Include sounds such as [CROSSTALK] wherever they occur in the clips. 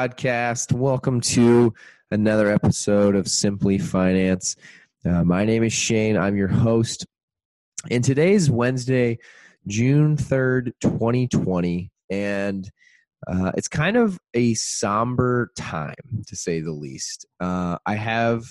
Podcast. Welcome to another episode of Simply Finance. Uh, my name is Shane. I'm your host. And today's Wednesday, June 3rd, 2020. And uh, it's kind of a somber time, to say the least. Uh, I have.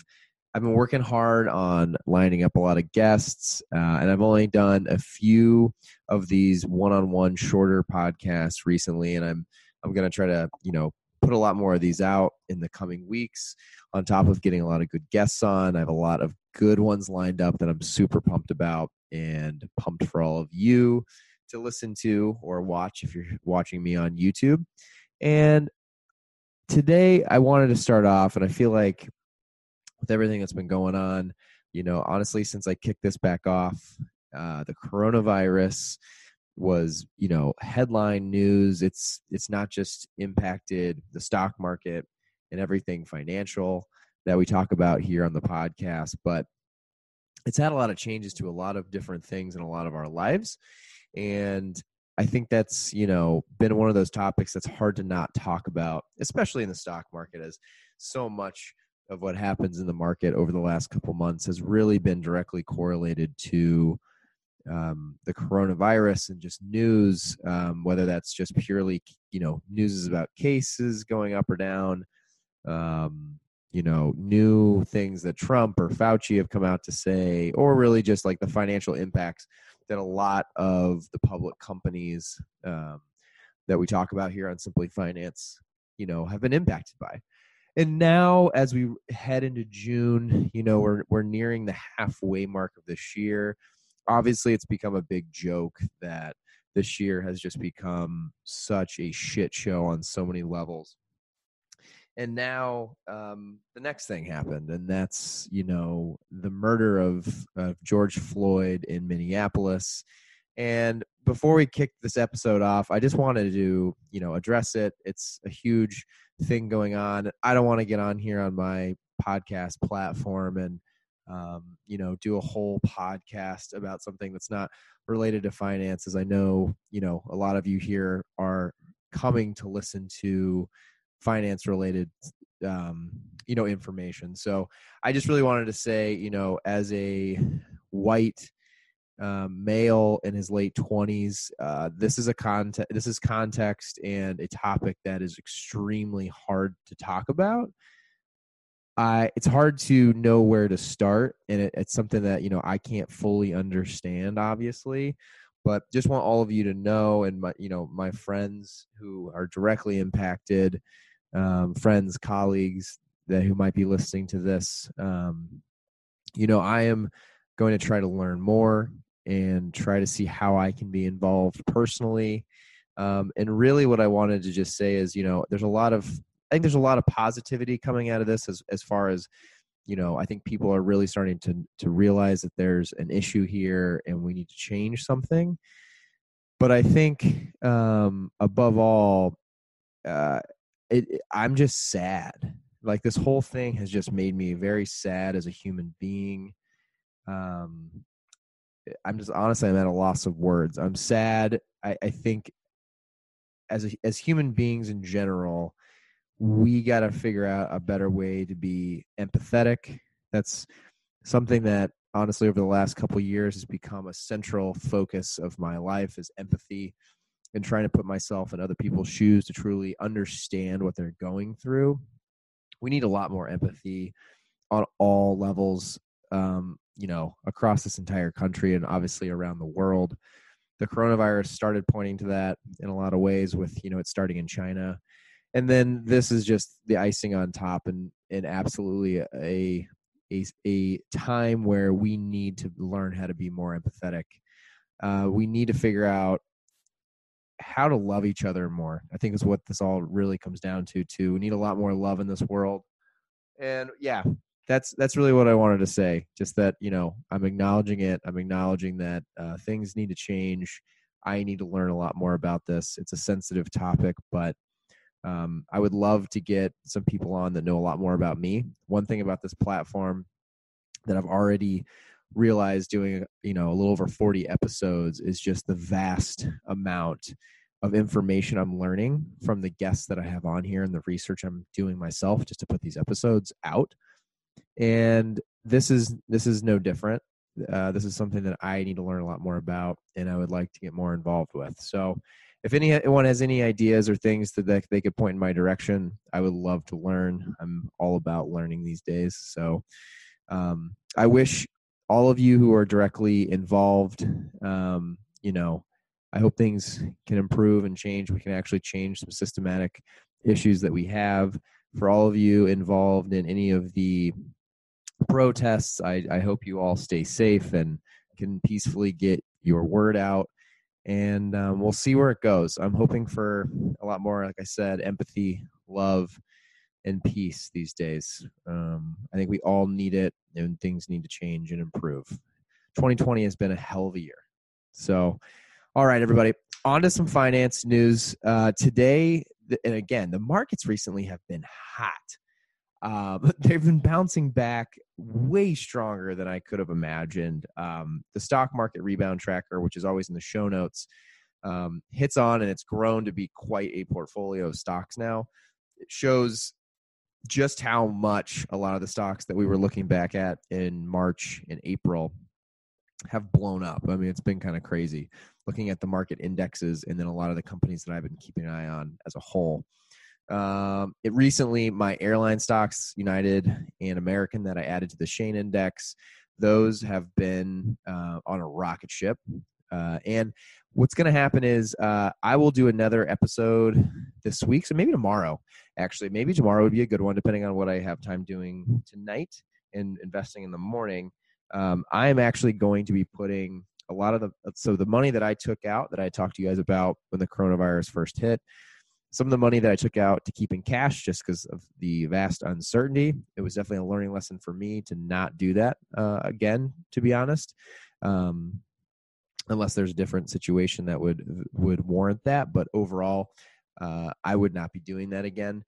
I've been working hard on lining up a lot of guests, uh, and I've only done a few of these one-on-one shorter podcasts recently, and I'm I'm going to try to, you know, put a lot more of these out in the coming weeks on top of getting a lot of good guests on. I have a lot of good ones lined up that I'm super pumped about and pumped for all of you to listen to or watch if you're watching me on YouTube. And today I wanted to start off, and I feel like with everything that's been going on, you know, honestly, since I kicked this back off, uh, the coronavirus was you know headline news it's it's not just impacted the stock market and everything financial that we talk about here on the podcast but it's had a lot of changes to a lot of different things in a lot of our lives and i think that's you know been one of those topics that's hard to not talk about especially in the stock market as so much of what happens in the market over the last couple months has really been directly correlated to um, the coronavirus and just news, um, whether that's just purely, you know, news is about cases going up or down, um, you know, new things that Trump or Fauci have come out to say, or really just like the financial impacts that a lot of the public companies um, that we talk about here on Simply Finance, you know, have been impacted by. And now, as we head into June, you know, we're we're nearing the halfway mark of this year obviously it's become a big joke that this year has just become such a shit show on so many levels. And now um, the next thing happened and that's you know the murder of, of george floyd in minneapolis. And before we kick this episode off i just wanted to you know address it. It's a huge thing going on. I don't want to get on here on my podcast platform and um, you know, do a whole podcast about something that's not related to finances. I know, you know, a lot of you here are coming to listen to finance related um, you know information so i just really wanted to say you know as a white um, male in his late 20s uh, this is a context this is context and a topic that is extremely hard to talk about I it's hard to know where to start, and it, it's something that you know I can't fully understand, obviously. But just want all of you to know, and my you know my friends who are directly impacted, um, friends, colleagues that who might be listening to this, um, you know, I am going to try to learn more and try to see how I can be involved personally. Um, and really, what I wanted to just say is, you know, there's a lot of I think there's a lot of positivity coming out of this as as far as you know i think people are really starting to to realize that there's an issue here and we need to change something. But i think um above all uh it, i'm just sad. Like this whole thing has just made me very sad as a human being. Um i'm just honestly i'm at a loss of words. I'm sad. I i think as a, as human beings in general we got to figure out a better way to be empathetic. That's something that honestly over the last couple years has become a central focus of my life is empathy and trying to put myself in other people's shoes to truly understand what they're going through. We need a lot more empathy on all levels, um, you know, across this entire country and obviously around the world. The coronavirus started pointing to that in a lot of ways with, you know, it's starting in China and then this is just the icing on top and and absolutely a a a time where we need to learn how to be more empathetic. Uh, we need to figure out how to love each other more i think is what this all really comes down to too. We need a lot more love in this world. And yeah that's that's really what i wanted to say just that you know i'm acknowledging it i'm acknowledging that uh, things need to change. I need to learn a lot more about this. It's a sensitive topic but um, I would love to get some people on that know a lot more about me. One thing about this platform that I've already realized doing, you know, a little over 40 episodes is just the vast amount of information I'm learning from the guests that I have on here and the research I'm doing myself just to put these episodes out. And this is this is no different. Uh, this is something that I need to learn a lot more about, and I would like to get more involved with. So, if anyone has any ideas or things that they could point in my direction, I would love to learn. I'm all about learning these days. So, um, I wish all of you who are directly involved, um, you know, I hope things can improve and change. We can actually change some systematic issues that we have. For all of you involved in any of the protests, I, I hope you all stay safe and can peacefully get your word out. And um, we'll see where it goes. I'm hoping for a lot more, like I said, empathy, love, and peace these days. Um, I think we all need it, and things need to change and improve. 2020 has been a hell of a year. So, all right, everybody, on to some finance news. Uh, today, and again, the markets recently have been hot. Um, [LAUGHS] they've been bouncing back way stronger than I could have imagined. Um, the stock market rebound tracker, which is always in the show notes, um, hits on and it's grown to be quite a portfolio of stocks now. It shows just how much a lot of the stocks that we were looking back at in March and April have blown up. I mean, it's been kind of crazy looking at the market indexes and then a lot of the companies that I've been keeping an eye on as a whole. Um, it recently, my airline stocks, United and American, that I added to the Shane Index, those have been uh, on a rocket ship. Uh, and what's going to happen is uh, I will do another episode this week, so maybe tomorrow. Actually, maybe tomorrow would be a good one, depending on what I have time doing tonight and investing in the morning. Um, I am actually going to be putting a lot of the so the money that I took out that I talked to you guys about when the coronavirus first hit. Some of the money that I took out to keep in cash just because of the vast uncertainty. It was definitely a learning lesson for me to not do that uh, again, to be honest. Um, unless there's a different situation that would would warrant that. But overall, uh, I would not be doing that again.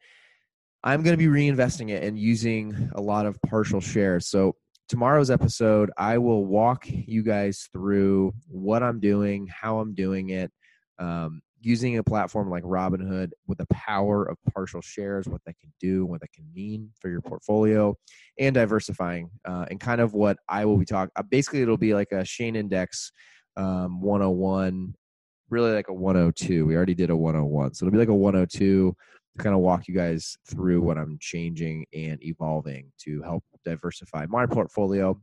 I'm going to be reinvesting it and using a lot of partial shares. So tomorrow's episode, I will walk you guys through what I'm doing, how I'm doing it, um, using a platform like Robinhood with the power of partial shares, what that can do, what that can mean for your portfolio, and diversifying, uh, and kind of what I will be talking. Uh, basically, it'll be like a Shane Index um, 101, really like a 102. We already did a 101. So it'll be like a 102 to kind of walk you guys through what I'm changing and evolving to help diversify my portfolio.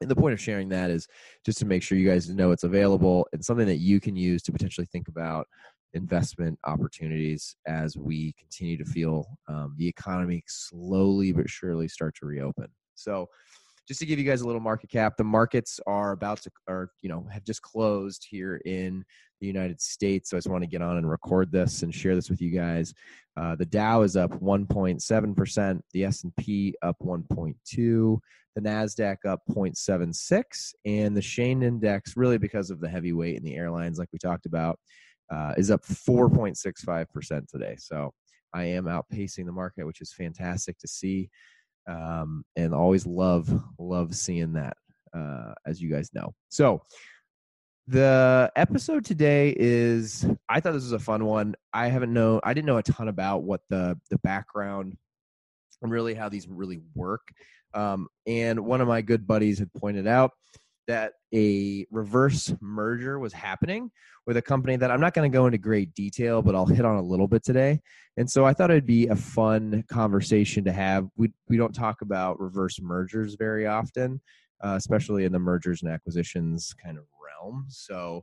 And the point of sharing that is just to make sure you guys know it's available and something that you can use to potentially think about investment opportunities as we continue to feel um, the economy slowly but surely start to reopen. So, just to give you guys a little market cap, the markets are about to, or you know, have just closed here in the United States. So I just want to get on and record this and share this with you guys. Uh, the Dow is up 1.7 percent. The S and P up 1.2. The Nasdaq up 0.76, and the Shane Index, really because of the heavyweight in the airlines, like we talked about, uh, is up 4.65 percent today. So I am outpacing the market, which is fantastic to see um, and always love love seeing that uh, as you guys know so the episode today is i thought this was a fun one i haven't know i didn't know a ton about what the the background and really how these really work um, and one of my good buddies had pointed out that a reverse merger was happening with a company that I'm not going to go into great detail, but I'll hit on a little bit today. And so I thought it'd be a fun conversation to have. We we don't talk about reverse mergers very often, uh, especially in the mergers and acquisitions kind of realm. So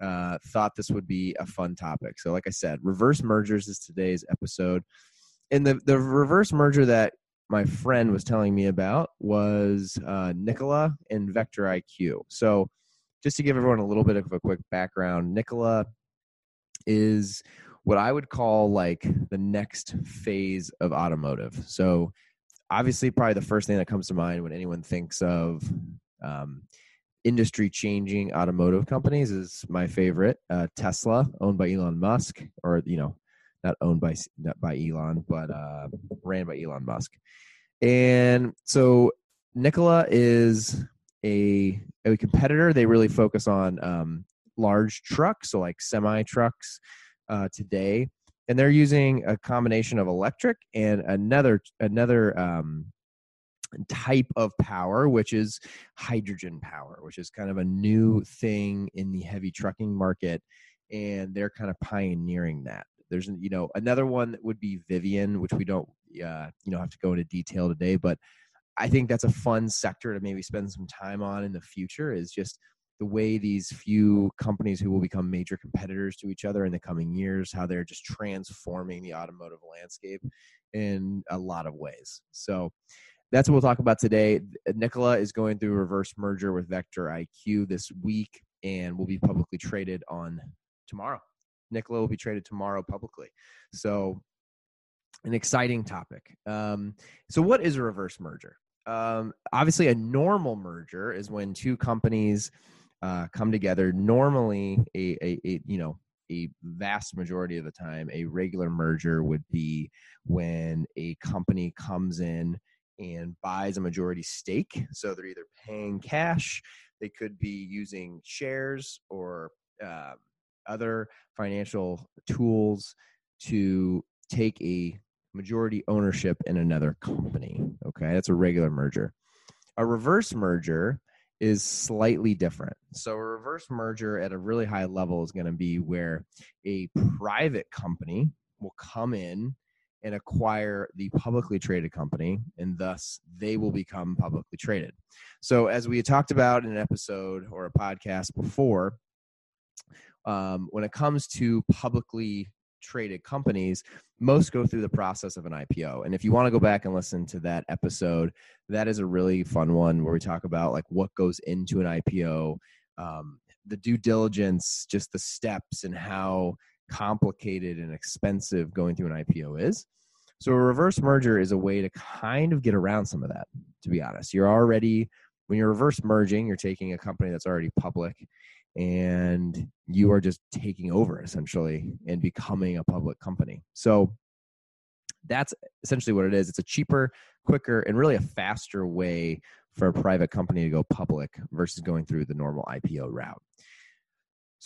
uh, thought this would be a fun topic. So like I said, reverse mergers is today's episode. And the the reverse merger that my friend was telling me about was uh, Nikola and Vector IQ. So, just to give everyone a little bit of a quick background, Nikola is what I would call like the next phase of automotive. So, obviously, probably the first thing that comes to mind when anyone thinks of um, industry changing automotive companies is my favorite, uh, Tesla, owned by Elon Musk, or you know, not owned by not by Elon, but uh, ran by Elon Musk. And so Nikola is a a competitor. They really focus on um, large trucks, so like semi trucks, uh, today, and they're using a combination of electric and another another um, type of power, which is hydrogen power, which is kind of a new thing in the heavy trucking market, and they're kind of pioneering that. There's you know another one that would be Rivian, which we don't uh, you know have to go into detail today, but I think that's a fun sector to maybe spend some time on in the future. Is just the way these few companies who will become major competitors to each other in the coming years, how they're just transforming the automotive landscape in a lot of ways. So that's what we'll talk about today. Nikola is going through a reverse merger with Vector IQ this week and will be publicly traded on tomorrow. Nikola will be traded tomorrow publicly. So, an exciting topic. Um, so, what is a reverse merger? Um, obviously, a normal merger is when two companies uh, come together. Normally, a, a, a you know a vast majority of the time, a regular merger would be when a company comes in and buys a majority stake. So they're either paying cash, they could be using shares or uh, other financial tools to take a majority ownership in another company. Okay, that's a regular merger. A reverse merger is slightly different. So, a reverse merger at a really high level is going to be where a private company will come in and acquire the publicly traded company, and thus they will become publicly traded. So, as we talked about in an episode or a podcast before, um, when it comes to publicly traded companies, most go through the process of an IPO. And if you want to go back and listen to that episode, that is a really fun one where we talk about like what goes into an IPO, um, the due diligence, just the steps and how complicated and expensive going through an IPO is. So a reverse merger is a way to kind of get around some of that, to be honest. You're already when you're reverse merging, you're taking a company that's already public and you are just taking over essentially and becoming a public company. So that's essentially what it is. It's a cheaper, quicker, and really a faster way for a private company to go public versus going through the normal IPO route.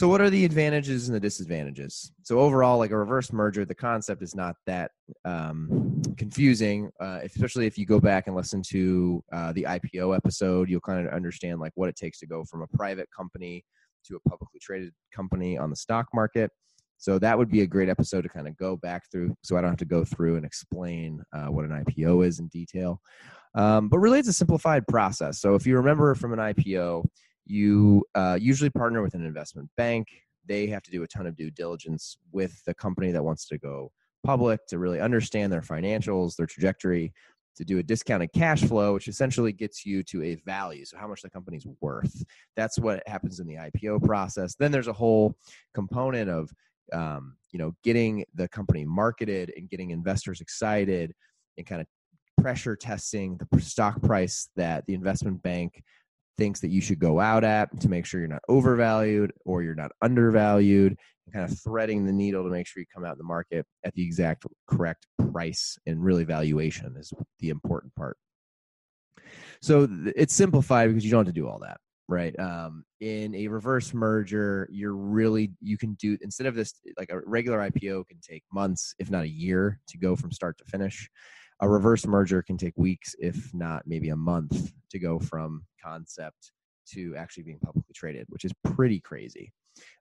So, what are the advantages and the disadvantages? So, overall, like a reverse merger, the concept is not that um, confusing, uh, especially if you go back and listen to uh, the IPO episode. You'll kind of understand like what it takes to go from a private company to a publicly traded company on the stock market. So that would be a great episode to kind of go back through, so I don't have to go through and explain uh, what an IPO is in detail. Um, but really, it's a simplified process. So if you remember from an IPO, you uh, usually partner with an investment bank. They have to do a ton of due diligence with the company that wants to go public to really understand their financials, their trajectory, to do a discounted cash flow, which essentially gets you to a value. So, how much the company's worth. That's what happens in the IPO process. Then there's a whole component of, um, you know, getting the company marketed and getting investors excited and kind of pressure testing the stock price that the investment bank thinks that you should go out at to make sure you're not overvalued or you're not undervalued kind of threading the needle to make sure you come out in the market at the exact correct price and really valuation is the important part. So it's simplified because you don't have to do all that, right? Um, in a reverse merger, you're really you can do instead of this like a regular IPO can take months, if not a year, to go from start to finish. A reverse merger can take weeks, if not maybe a month, to go from concept to actually being publicly traded, which is pretty crazy.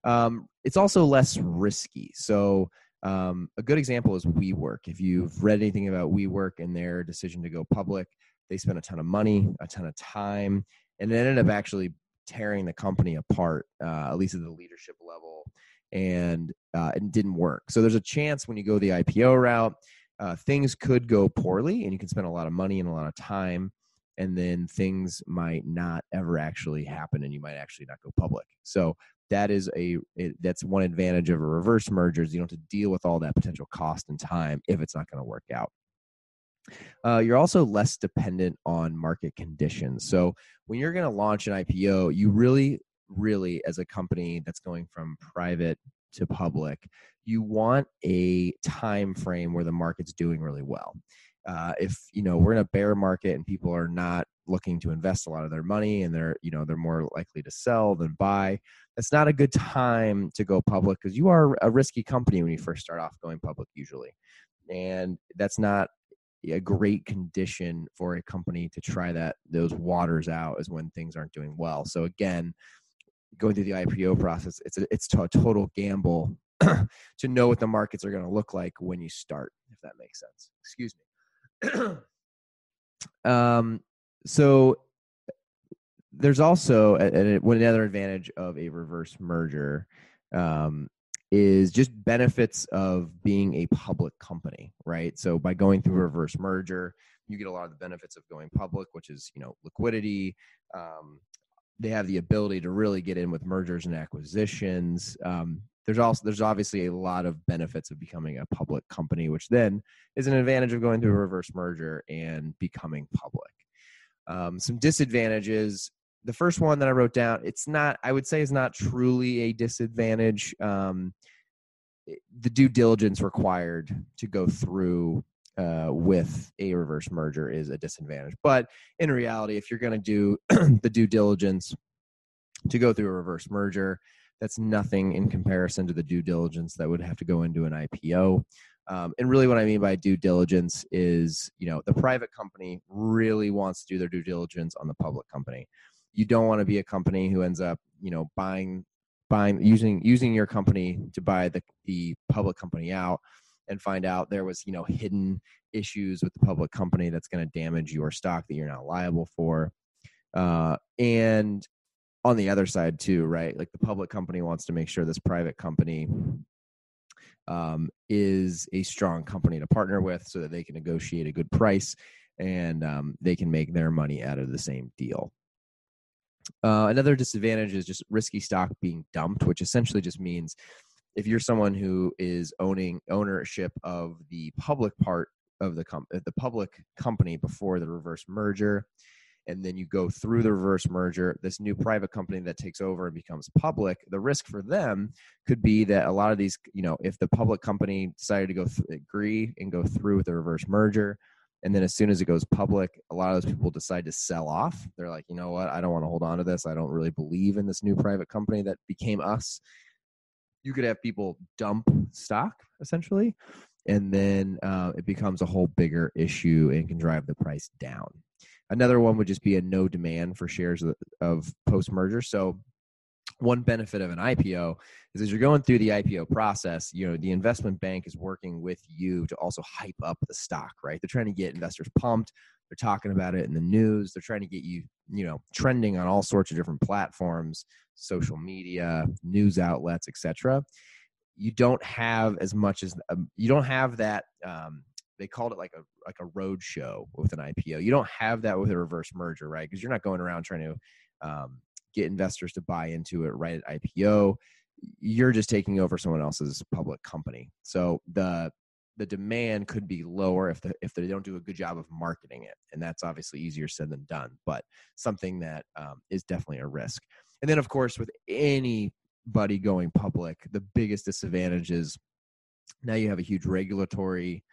Um, it's also less risky. So um, a good example is WeWork. If you've read anything about WeWork and their decision to go public, they spent a ton of money, a ton of time, and it ended up actually tearing the company apart, uh, at least at the leadership level, and uh, it didn't work. So there's a chance when you go the IPO route, uh, things could go poorly, and you can spend a lot of money and a lot of time, and then things might not ever actually happen, and you might actually not go public. So that is a it, that's one advantage of a reverse merger is you don't have to deal with all that potential cost and time if it's not going to work out uh, you're also less dependent on market conditions so when you're going to launch an ipo you really really as a company that's going from private to public you want a time frame where the market's doing really well. Uh, if you know we're in a bear market and people are not looking to invest a lot of their money and they're you know they're more likely to sell than buy it's not a good time to go public because you are a risky company when you first start off going public usually. And that's not a great condition for a company to try that those waters out is when things aren't doing well. So again going through the ipo process it's a, it's a total gamble [CLEARS THROAT] to know what the markets are going to look like when you start if that makes sense excuse me [CLEARS THROAT] um so there's also another advantage of a reverse merger um, is just benefits of being a public company, right? So by going through a reverse merger, you get a lot of the benefits of going public, which is you know liquidity. Um, they have the ability to really get in with mergers and acquisitions. Um, there's also there's obviously a lot of benefits of becoming a public company, which then is an advantage of going through a reverse merger and becoming public. Um, some disadvantages. The first one that I wrote down, it's not, I would say, is not truly a disadvantage. Um, the due diligence required to go through uh, with a reverse merger is a disadvantage. But in reality, if you're going to do [CLEARS THROAT] the due diligence to go through a reverse merger, that's nothing in comparison to the due diligence that would have to go into an IPO. Um, and really, what I mean by due diligence is, you know, the private company really wants to do their due diligence on the public company. You don't want to be a company who ends up, you know, buying, buying, using using your company to buy the the public company out, and find out there was, you know, hidden issues with the public company that's going to damage your stock that you're not liable for. Uh, and on the other side too, right? Like the public company wants to make sure this private company um, is a strong company to partner with so that they can negotiate a good price and um, they can make their money out of the same deal. Uh, another disadvantage is just risky stock being dumped, which essentially just means if you're someone who is owning ownership of the public part of the com- the public company before the reverse merger, and then you go through the reverse merger, this new private company that takes over and becomes public, the risk for them could be that a lot of these, you know, if the public company decided to go th- agree and go through with the reverse merger, and then as soon as it goes public, a lot of those people decide to sell off. They're like, you know what, I don't want to hold on to this. I don't really believe in this new private company that became us. You could have people dump stock essentially, and then uh, it becomes a whole bigger issue and can drive the price down. Another one would just be a no demand for shares of, of post merger. So one benefit of an IPO is as you're going through the IPO process, you know, the investment bank is working with you to also hype up the stock, right? They're trying to get investors pumped. They're talking about it in the news. They're trying to get you, you know, trending on all sorts of different platforms, social media, news outlets, etc. You don't have as much as um, you don't have that um, they called it like a like a road show with an IPO. You don't have that with a reverse merger, right? Because you're not going around trying to um, get investors to buy into it right at IPO. You're just taking over someone else's public company. So the the demand could be lower if the, if they don't do a good job of marketing it, and that's obviously easier said than done. But something that um, is definitely a risk. And then, of course, with anybody going public, the biggest disadvantage is now you have a huge regulatory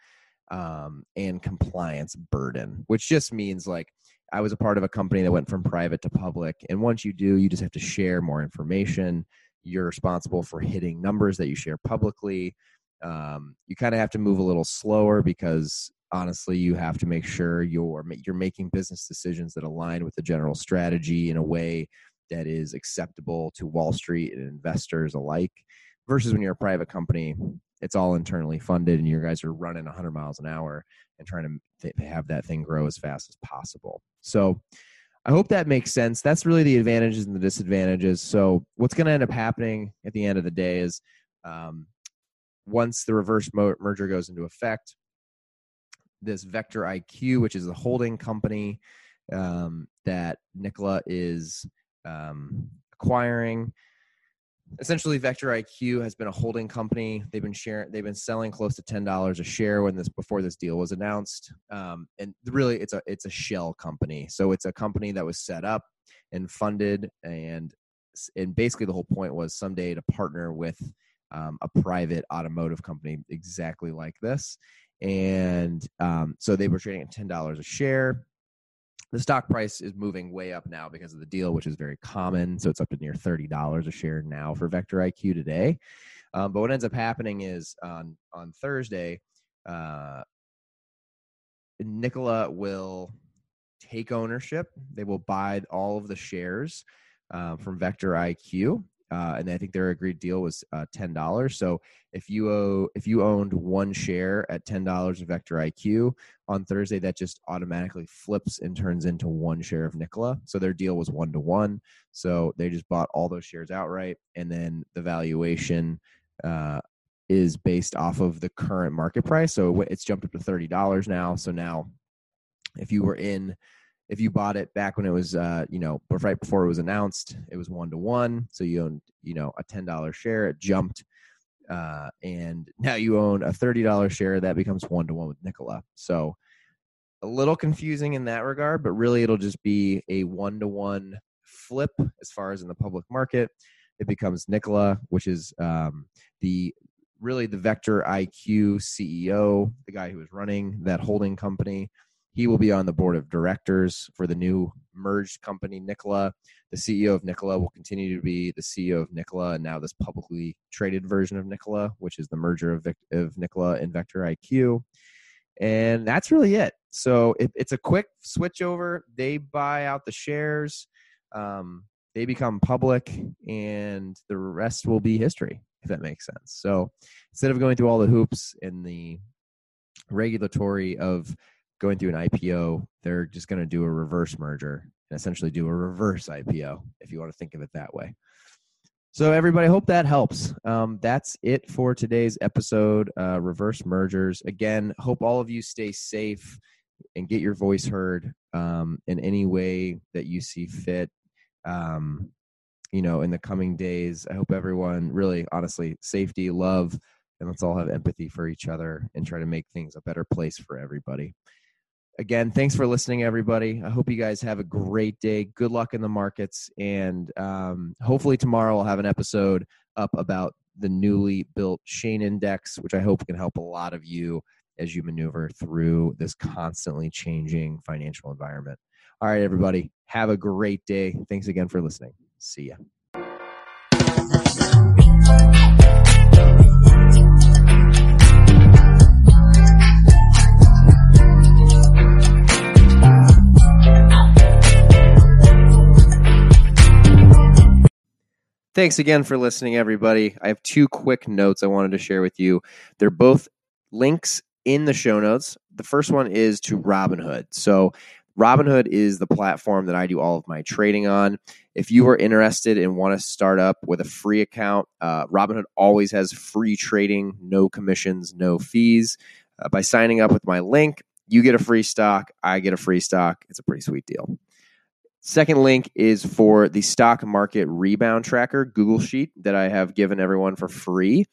um, and compliance burden, which just means like I was a part of a company that went from private to public. And once you do, you just have to share more information. You're responsible for hitting numbers that you share publicly. Um, you kind of have to move a little slower because honestly, you have to make sure you're you're making business decisions that align with the general strategy in a way that is acceptable to Wall Street and investors alike. Versus when you're a private company, it's all internally funded and you guys are running 100 miles an hour and trying to th- have that thing grow as fast as possible. So i hope that makes sense. That's really the advantages and the disadvantages. So what's going to end up happening at the end of the day is um, once the reverse mo- merger goes into effect this vector iq which is the holding company um, that Nikola is um, acquiring essentially vector iq has been a holding company. They've been sharing they've been selling close to $10 a share when this before this deal was announced. Um, and really it's a it's a shell company. So it's a company that was set up and funded and and basically the whole point was someday to partner with um, a private automotive company exactly like this. And um, so they were trading at ten dollars a share. The stock price is moving way up now because of the deal, which is very common. So it's up to near thirty dollars a share now for Vector IQ today. Um, but what ends up happening is on on Thursday, uh, Nikola will take ownership. They will buy all of the shares uh, from Vector IQ, uh, and I think their agreed deal was uh, ten dollars. So if you owe, if you owned one share at ten dollars of Vector IQ on Thursday, that just automatically flips and turns into one share of Nikola. So their deal was one to one. So they just bought all those shares outright, and then the valuation uh, is based off of the current market price. So it's jumped up to thirty dollars now. So now, if you were in if you bought it back when it was uh, you know right before it was announced it was one to one so you owned you know a $10 share it jumped uh, and [LAUGHS] now you own a $30 share that becomes one to one with Nikola. So a little confusing in that regard but really it'll just be a one to one flip as far as in the public market. It becomes Nikola which is um, the really the vector iq ceo the guy who is running that holding company he will be on the board of directors for the new merged company, Nikola. The CEO of Nikola will continue to be the CEO of Nikola and now this publicly traded version of Nikola, which is the merger of, Vic- of Nikola and Vector IQ. And that's really it. So it, it's a quick switch over. They buy out the shares, um, they become public, and the rest will be history, if that makes sense. So instead of going through all the hoops and the regulatory of going through an IPO, they're just going to do a reverse merger and essentially do a reverse IPO, if you want to think of it that way. So, everybody, hope that helps. Um, that's it for today's episode. Uh, reverse mergers. Again, hope all of you stay safe and get your voice heard um, in any way that you see fit. Um, you know, in the coming days, I hope everyone really, honestly, safety, love, and let's all have empathy for each other and try to make things a better place for everybody again, thanks for listening, everybody. I hope you guys have a great day. Good luck in the markets. And um, hopefully, tomorrow I'll have an episode up about the newly built Shane Index, which I hope can help a lot of you as you maneuver through this constantly changing financial environment. All right, everybody, have a great day. Thanks again for listening. See ya. Thanks again for listening, everybody. I have two quick notes I wanted to share with you. They're both links in the show notes. The first one is to Robinhood. So, Robinhood is the platform that I do all of my trading on. If you are interested and want to start up with a free account, uh, Robinhood always has free trading, no commissions, no fees. Uh, by signing up with my link, you get a free stock, I get a free stock. It's a pretty sweet deal. Second link is for the stock market rebound tracker Google Sheet that I have given everyone for free.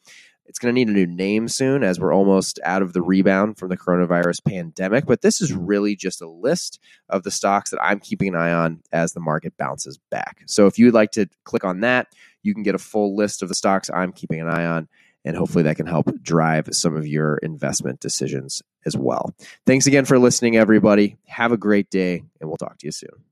It's going to need a new name soon as we're almost out of the rebound from the coronavirus pandemic. But this is really just a list of the stocks that I'm keeping an eye on as the market bounces back. So if you'd like to click on that, you can get a full list of the stocks I'm keeping an eye on. And hopefully that can help drive some of your investment decisions as well. Thanks again for listening, everybody. Have a great day, and we'll talk to you soon.